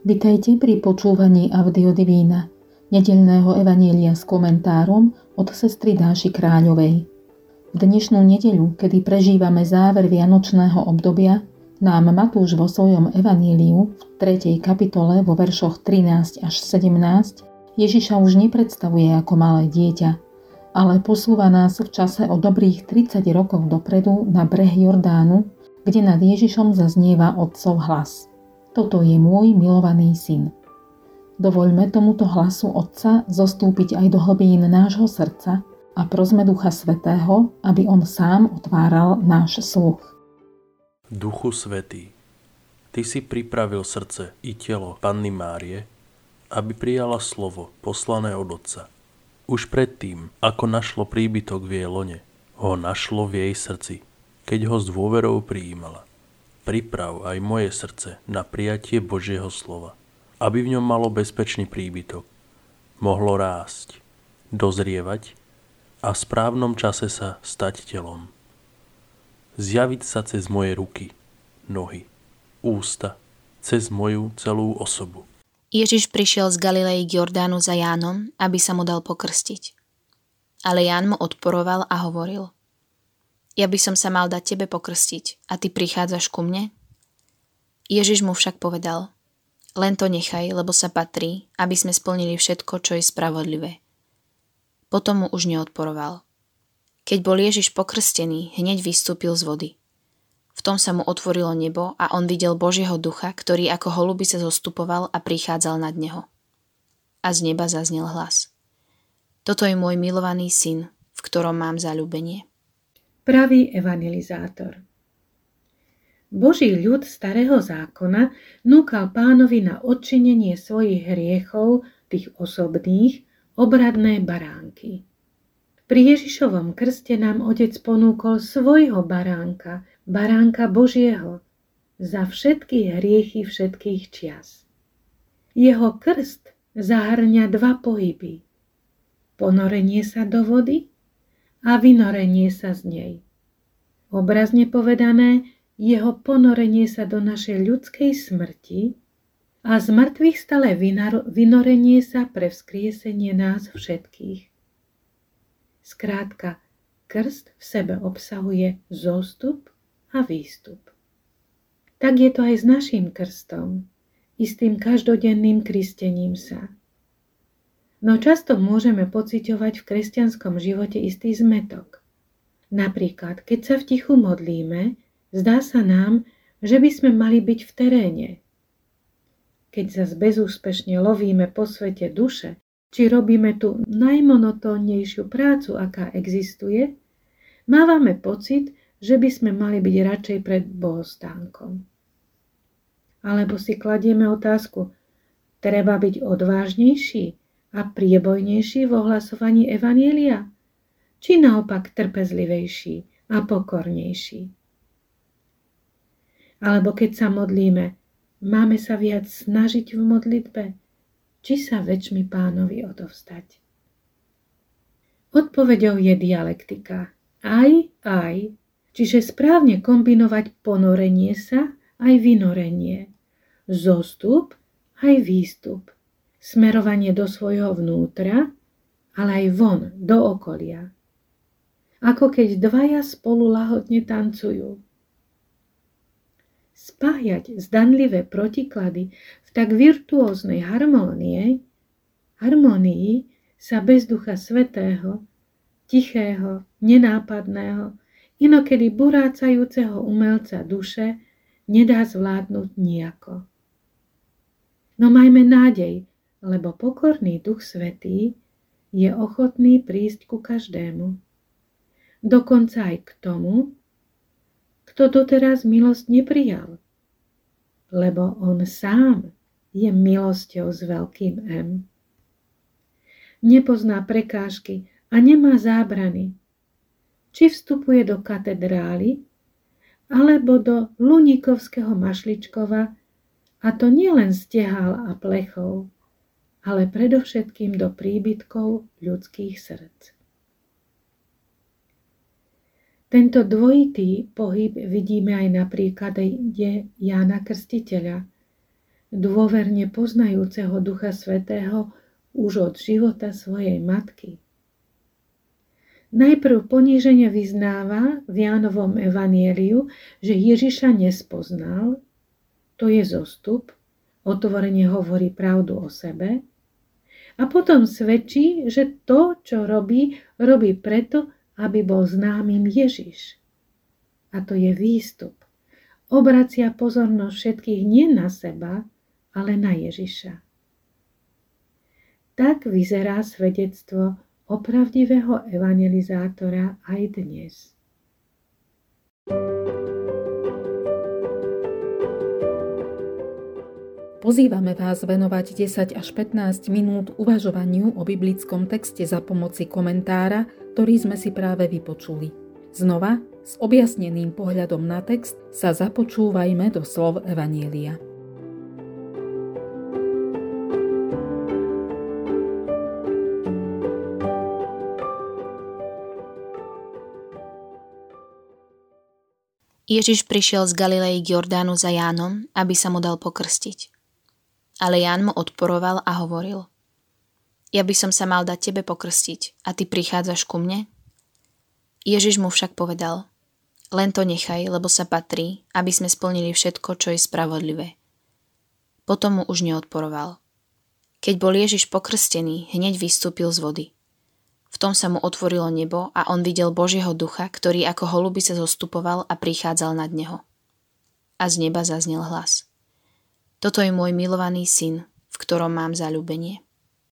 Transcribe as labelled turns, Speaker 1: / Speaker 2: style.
Speaker 1: Vitajte pri počúvaní Audio Divína, nedelného evanielia s komentárom od sestry Dáši Kráľovej. V dnešnú nedeľu, kedy prežívame záver Vianočného obdobia, nám Matúš vo svojom evaníliu v 3. kapitole vo veršoch 13 až 17 Ježiša už nepredstavuje ako malé dieťa, ale posúva nás v čase o dobrých 30 rokov dopredu na breh Jordánu, kde nad Ježišom zaznieva otcov hlas – toto je môj milovaný syn. Dovoľme tomuto hlasu Otca zostúpiť aj do hlbín nášho srdca a prosme Ducha Svetého, aby On sám otváral náš sluch.
Speaker 2: Duchu Svetý, Ty si pripravil srdce i telo Panny Márie, aby prijala slovo poslané od Otca. Už predtým, ako našlo príbytok v jej lone, ho našlo v jej srdci, keď ho s dôverou prijímala priprav aj moje srdce na prijatie Božieho slova, aby v ňom malo bezpečný príbytok, mohlo rásť, dozrievať a v správnom čase sa stať telom. Zjaviť sa cez moje ruky, nohy, ústa, cez moju celú osobu.
Speaker 3: Ježiš prišiel z Galilei k Jordánu za Jánom, aby sa mu dal pokrstiť. Ale Ján mu odporoval a hovoril – ja by som sa mal dať tebe pokrstiť a ty prichádzaš ku mne? Ježiš mu však povedal, len to nechaj, lebo sa patrí, aby sme splnili všetko, čo je spravodlivé. Potom mu už neodporoval. Keď bol Ježiš pokrstený, hneď vystúpil z vody. V tom sa mu otvorilo nebo a on videl Božieho ducha, ktorý ako holuby sa zostupoval a prichádzal nad neho. A z neba zaznel hlas. Toto je môj milovaný syn, v ktorom mám zalúbenie
Speaker 4: pravý evangelizátor. Boží ľud starého zákona núkal pánovi na odčinenie svojich hriechov, tých osobných, obradné baránky. Pri Ježišovom krste nám otec ponúkol svojho baránka, baránka Božieho, za všetky hriechy všetkých čias. Jeho krst zahrňa dva pohyby. Ponorenie sa do vody a vynorenie sa z nej. Obrazne povedané, jeho ponorenie sa do našej ľudskej smrti a z mŕtvych stále vynorenie sa pre vzkriesenie nás všetkých. Skrátka, krst v sebe obsahuje zostup a výstup. Tak je to aj s našim krstom, istým každodenným kristením sa. No často môžeme pociťovať v kresťanskom živote istý zmetok. Napríklad, keď sa v tichu modlíme, zdá sa nám, že by sme mali byť v teréne. Keď sa bezúspešne lovíme po svete duše, či robíme tú najmonotónnejšiu prácu, aká existuje, mávame pocit, že by sme mali byť radšej pred bohostánkom. Alebo si kladieme otázku, treba byť odvážnejší, a priebojnejší v ohlasovaní Evanielia? Či naopak trpezlivejší a pokornejší? Alebo keď sa modlíme, máme sa viac snažiť v modlitbe, či sa väčšmi pánovi odovstať? Odpovedou je dialektika. Aj, aj, čiže správne kombinovať ponorenie sa aj vynorenie, zostup aj výstup smerovanie do svojho vnútra, ale aj von, do okolia. Ako keď dvaja spolu lahodne tancujú. Spájať zdanlivé protiklady v tak virtuóznej harmónie, harmonii sa bez ducha svetého, tichého, nenápadného, inokedy burácajúceho umelca duše nedá zvládnuť nejako. No majme nádej, lebo pokorný Duch Svetý je ochotný prísť ku každému. Dokonca aj k tomu, kto doteraz milosť neprijal, lebo on sám je milosťou s veľkým M. Nepozná prekážky a nemá zábrany. Či vstupuje do katedrály, alebo do Luníkovského Mašličkova, a to nielen stehal a plechov, ale predovšetkým do príbytkov ľudských srdc. Tento dvojitý pohyb vidíme aj na príklade Jána Krstiteľa, dôverne poznajúceho Ducha Svetého už od života svojej matky. Najprv ponížene vyznáva v Jánovom evanieliu, že Ježiša nespoznal, to je zostup, otvorene hovorí pravdu o sebe, a potom svedčí, že to, čo robí, robí preto, aby bol známym Ježiš. A to je výstup. Obracia pozornosť všetkých nie na seba, ale na Ježiša. Tak vyzerá svedectvo opravdivého evangelizátora aj dnes.
Speaker 1: Pozývame vás venovať 10 až 15 minút uvažovaniu o biblickom texte za pomoci komentára, ktorý sme si práve vypočuli. Znova, s objasneným pohľadom na text, sa započúvajme do slov Evanielia.
Speaker 3: Ježiš prišiel z Galilei k Jordánu za Jánom, aby sa mu dal pokrstiť. Ale Ján mu odporoval a hovoril Ja by som sa mal dať tebe pokrstiť a ty prichádzaš ku mne? Ježiš mu však povedal Len to nechaj, lebo sa patrí, aby sme splnili všetko, čo je spravodlivé. Potom mu už neodporoval. Keď bol Ježiš pokrstený, hneď vystúpil z vody – v tom sa mu otvorilo nebo a on videl Božieho ducha, ktorý ako holuby sa zostupoval a prichádzal nad neho. A z neba zaznel hlas. Toto je môj milovaný syn, v ktorom mám zalúbenie.